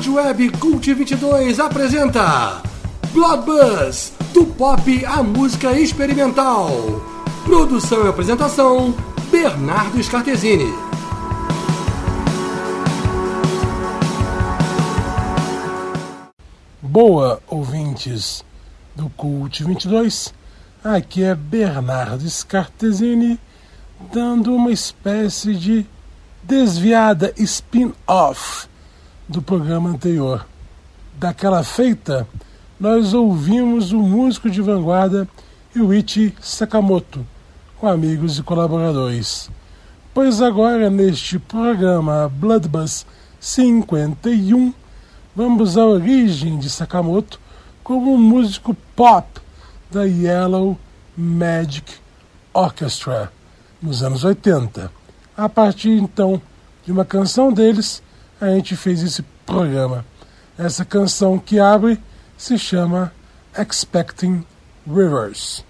Rádio Web Cult 22 apresenta Blood Buzz, do pop à música experimental. Produção e apresentação, Bernardo Scartesini. Boa, ouvintes do Cult 22. Aqui é Bernardo Scartesini dando uma espécie de desviada spin-off do programa anterior. Daquela feita, nós ouvimos o músico de vanguarda Yuichi Sakamoto, com amigos e colaboradores. Pois agora, neste programa Bloodbus 51, vamos à origem de Sakamoto como um músico pop da Yellow Magic Orchestra nos anos 80. A partir então de uma canção deles, a gente fez esse programa. Essa canção que abre se chama Expecting Rivers.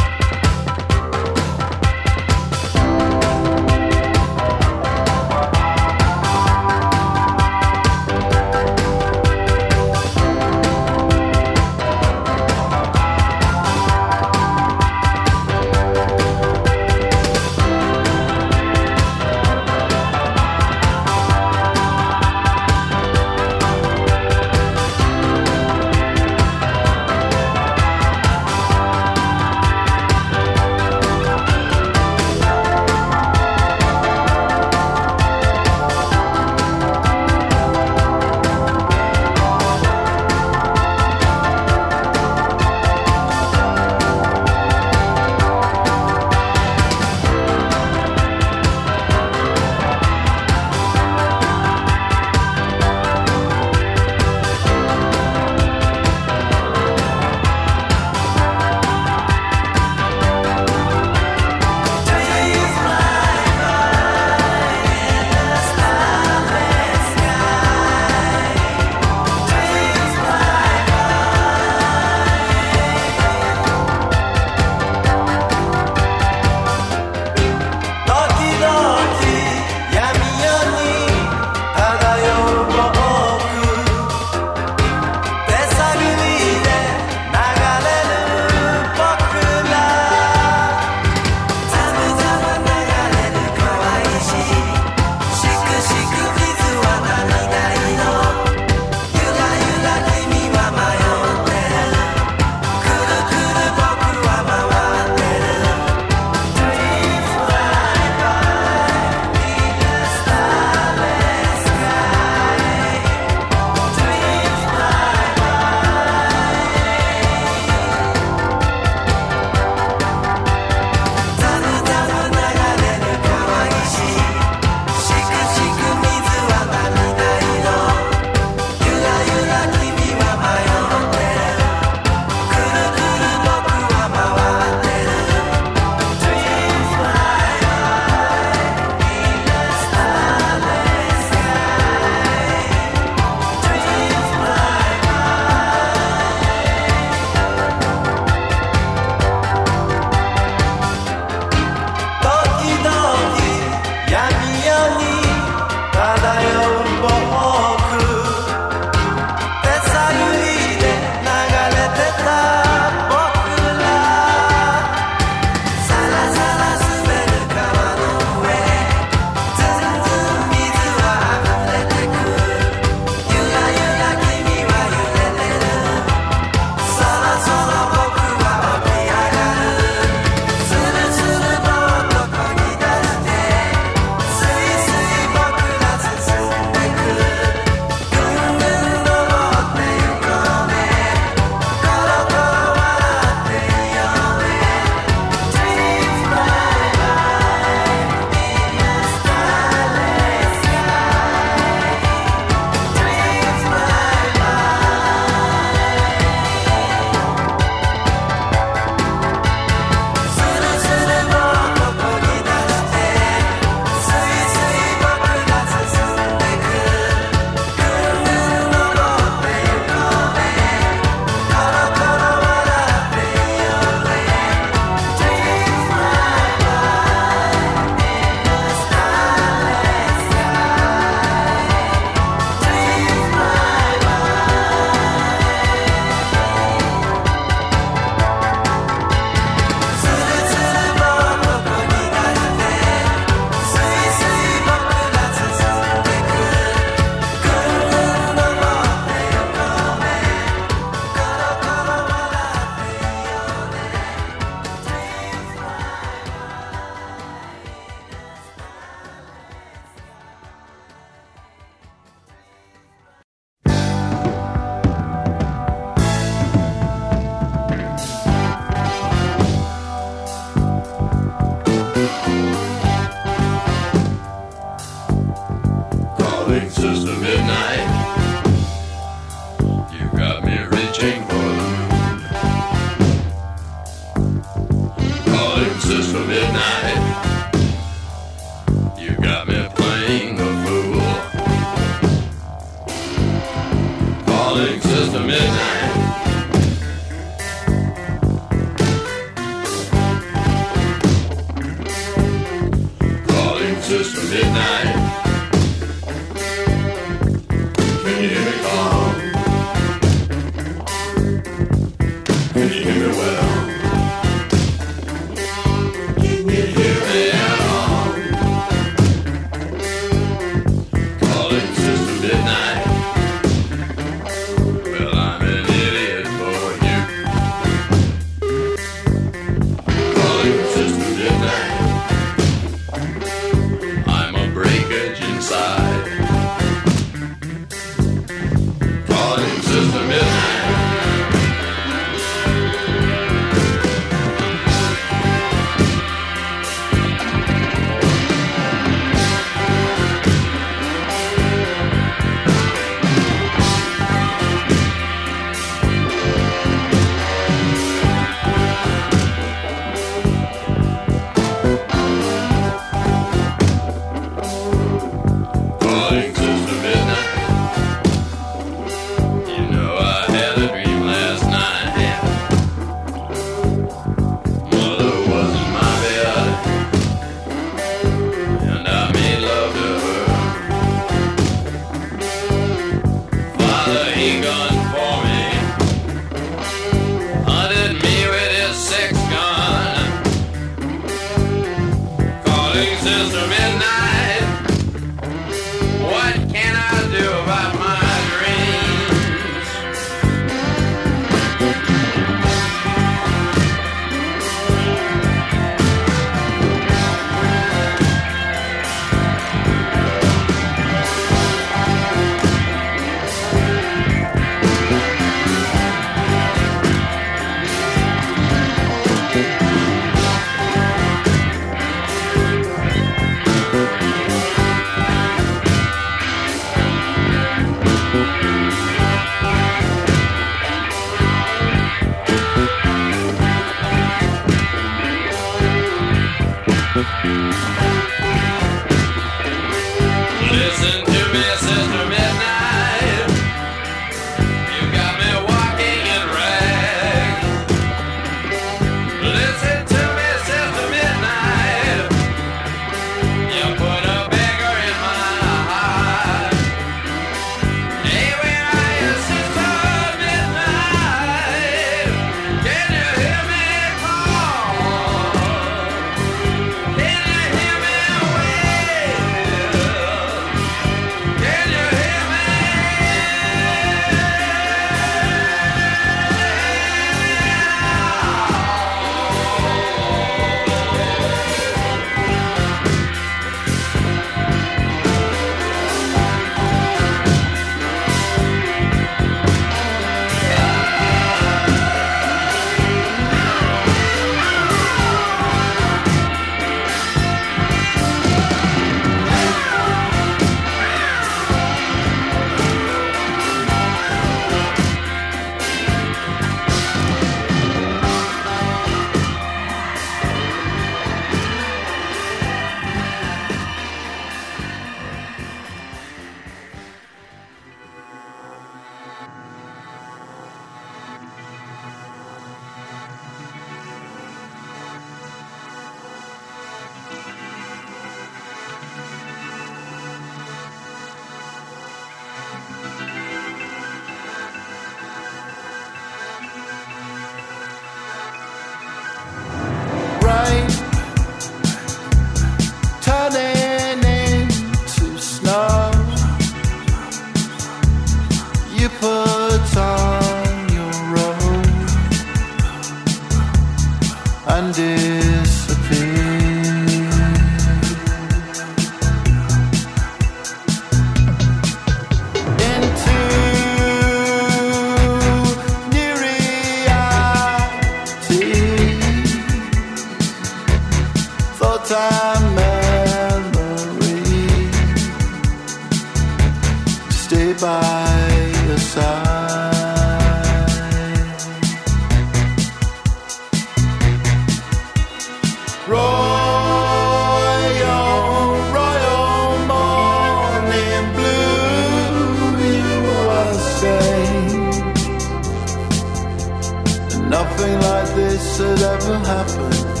Ever happened.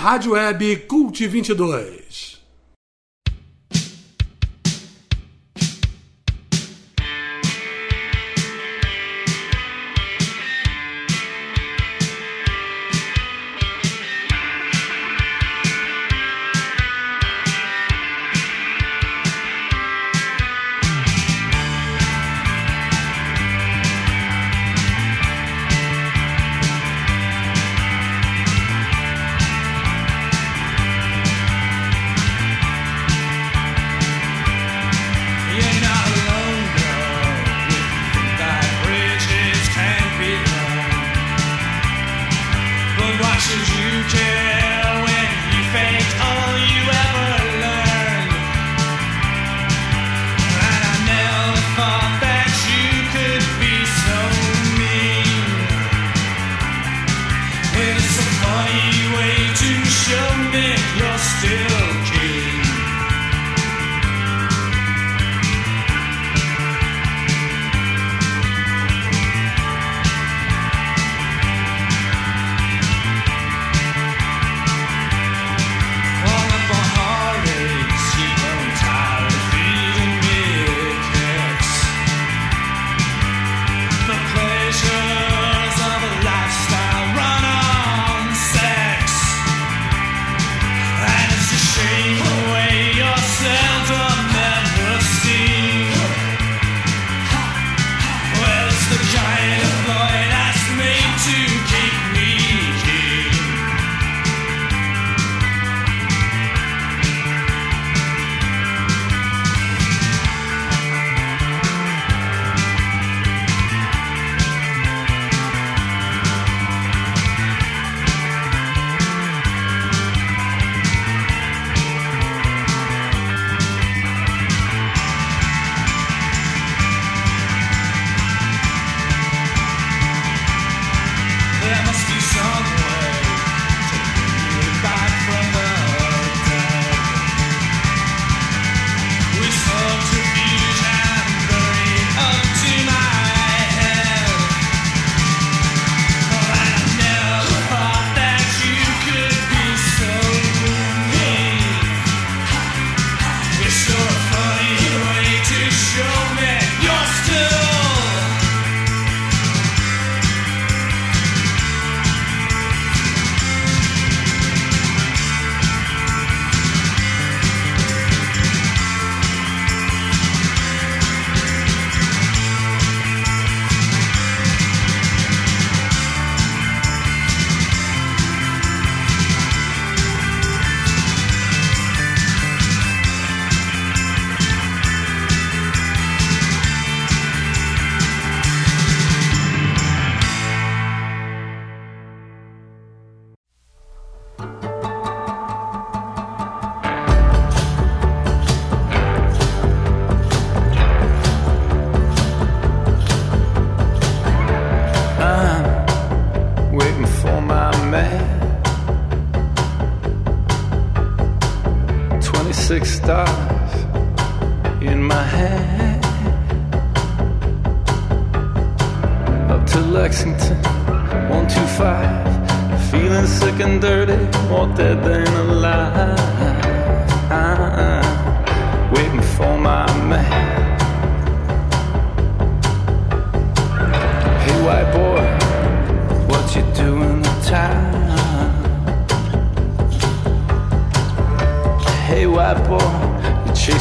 Rádio Web Cult 22.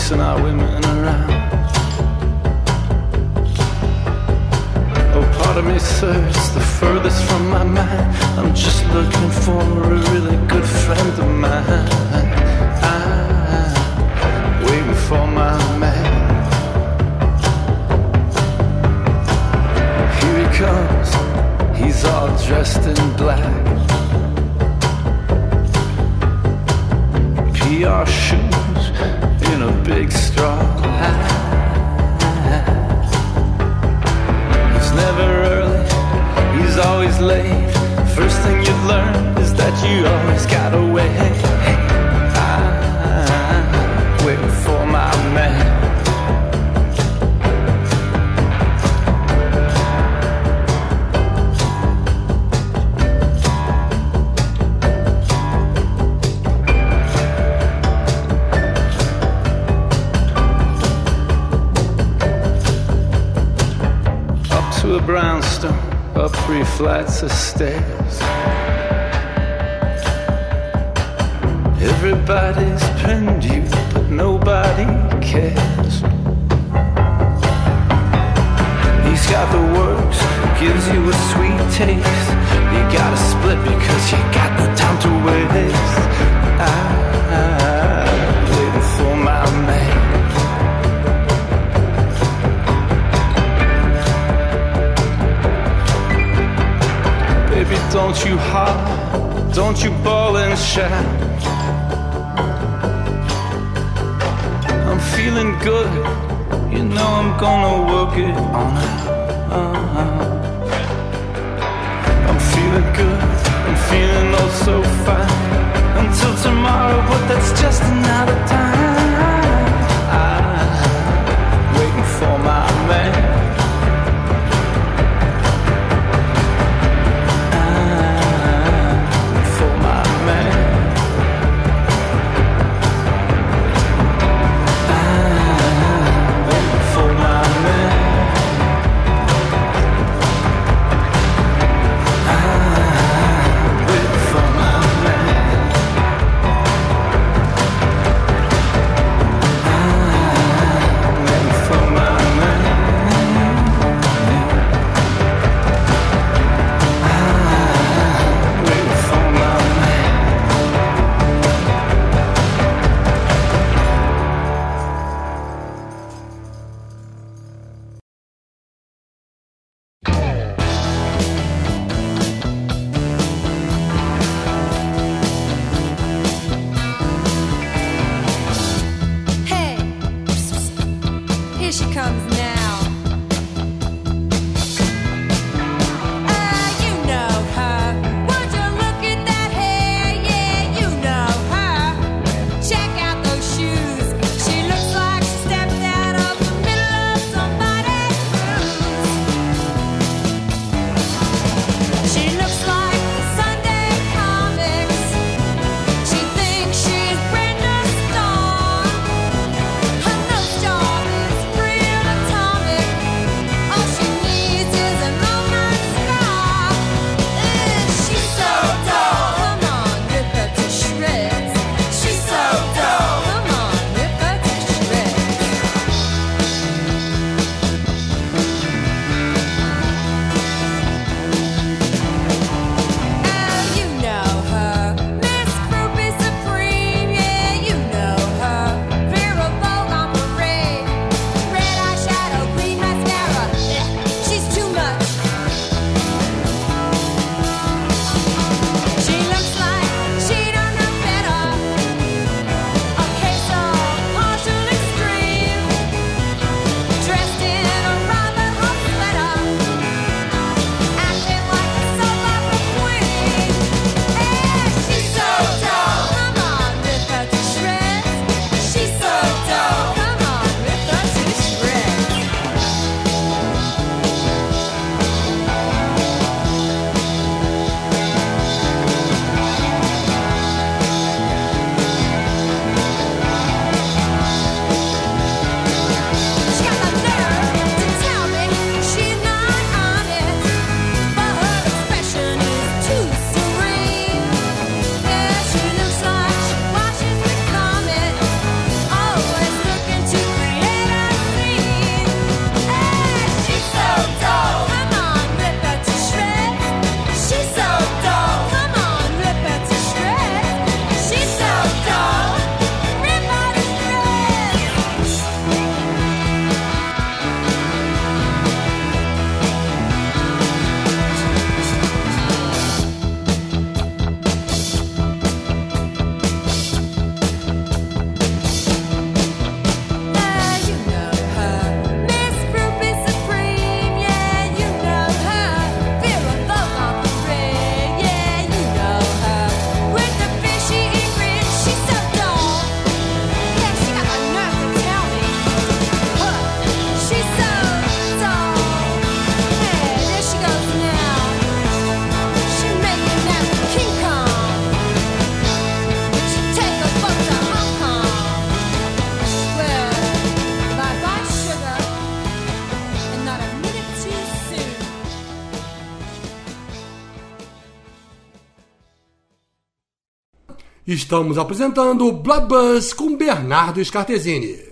chasing our women around. Oh, part of me serves the furthest from my mind. I'm just looking for a really good friend of mine. I'm waiting for my man. Here he comes, he's all dressed in black. PR shoes in a big straw hat. He's never early, he's always late. First thing you learn is that you always gotta wait. I, I, I wait for my man. Up three flights of stairs. Everybody's pinned you, but nobody cares. He's got the works, gives you a sweet taste. You gotta split because you got no time to waste. I'm don't you holler, don't you bawl and shout. I'm feeling good, you know I'm gonna work it on out. I'm feeling good, I'm feeling oh so fine. Until tomorrow, but that's just another time. I'm waiting for my man. Estamos apresentando Buzz com Bernardo Scartesini.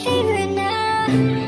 Favorite now.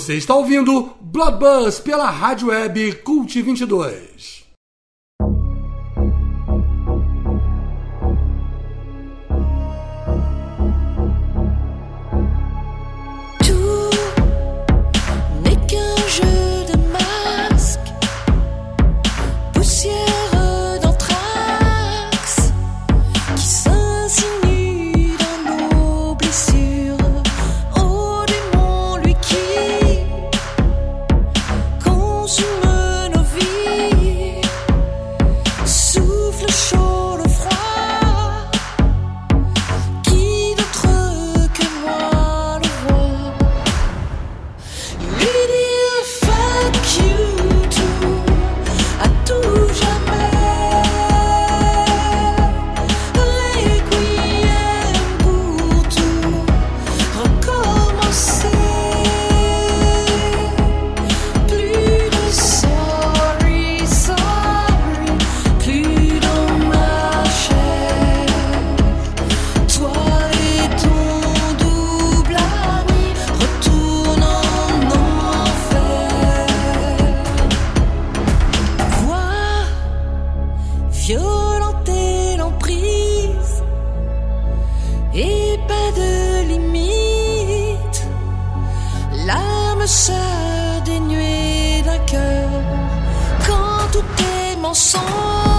Você está ouvindo Blabuzz pela Rádio Web Cult 22. l'âme se dénuer d'un cœur quand tout est mensonge.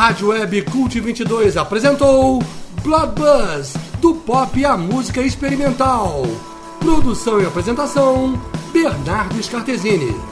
Rádio Web Cult 22 apresentou Blood Buzz, do pop à música experimental. Produção e apresentação, Bernardo Scartesini.